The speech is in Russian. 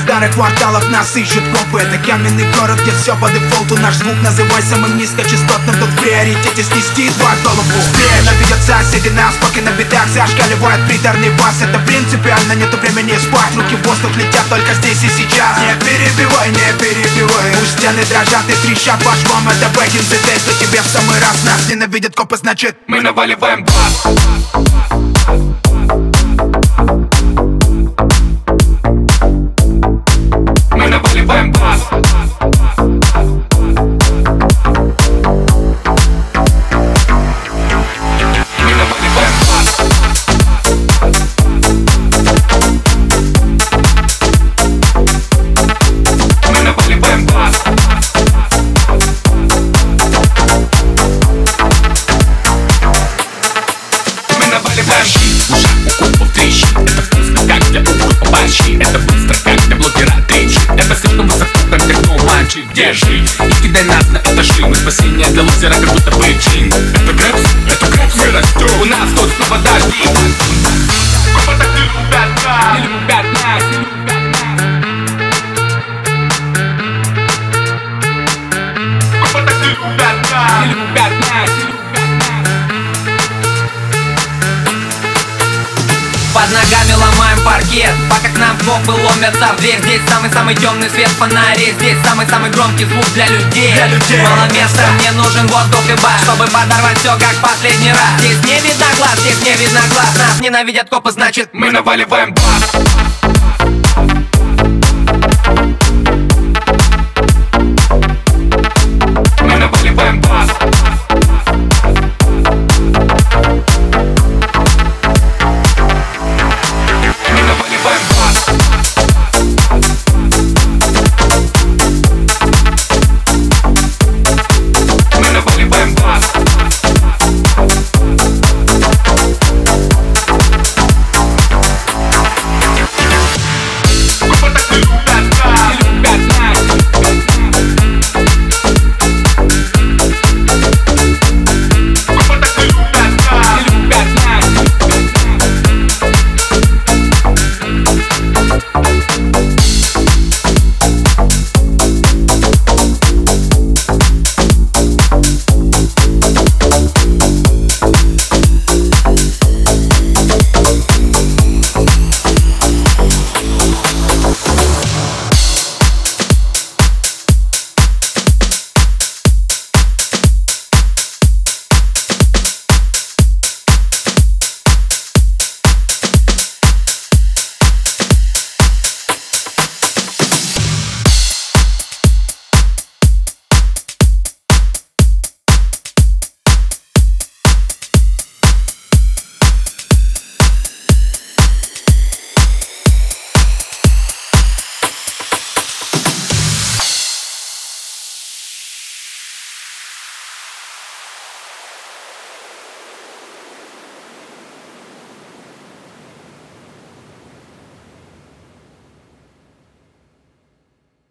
пары кварталов нас ищут копы. Это каменный город, где все по дефолту. Наш звук называй самым низкочастотным Тут в приоритете снести твою голову Время ведет соседи нас, поки на бедах Зашкаливает приторный бас Это принципиально, нету времени спать. Руки в воздух летят только здесь и сейчас. Не перебивай, не перебивай. Пусть стены дрожат и трещат по швам. Это back in the day, что тебе в самый раз. Нас ненавидят копы, значит Мы наваливаем бас наваливаем щит в ушах, у копов трещит. Это вкусно, борщи Это быстро, как для блогера трещит Это слишком высоко, как для кто мальчик Держи. И кидай нас на этажи Мы спасение для лузера, как будто бы джин Это грэпс, это грэпс, мы растем У нас тут снова дожди Под ногами ломаем паркет. Пока к нам копы ломятся в дверь Здесь самый-самый темный свет. Фонарей Здесь самый-самый громкий звук для людей. Для людей. Мало места, мне нужен воздух и бас Чтобы подорвать все как последний раз. Здесь не видно глаз, здесь не видно глаз. Нас ненавидят копы, значит Мы наваливаем бас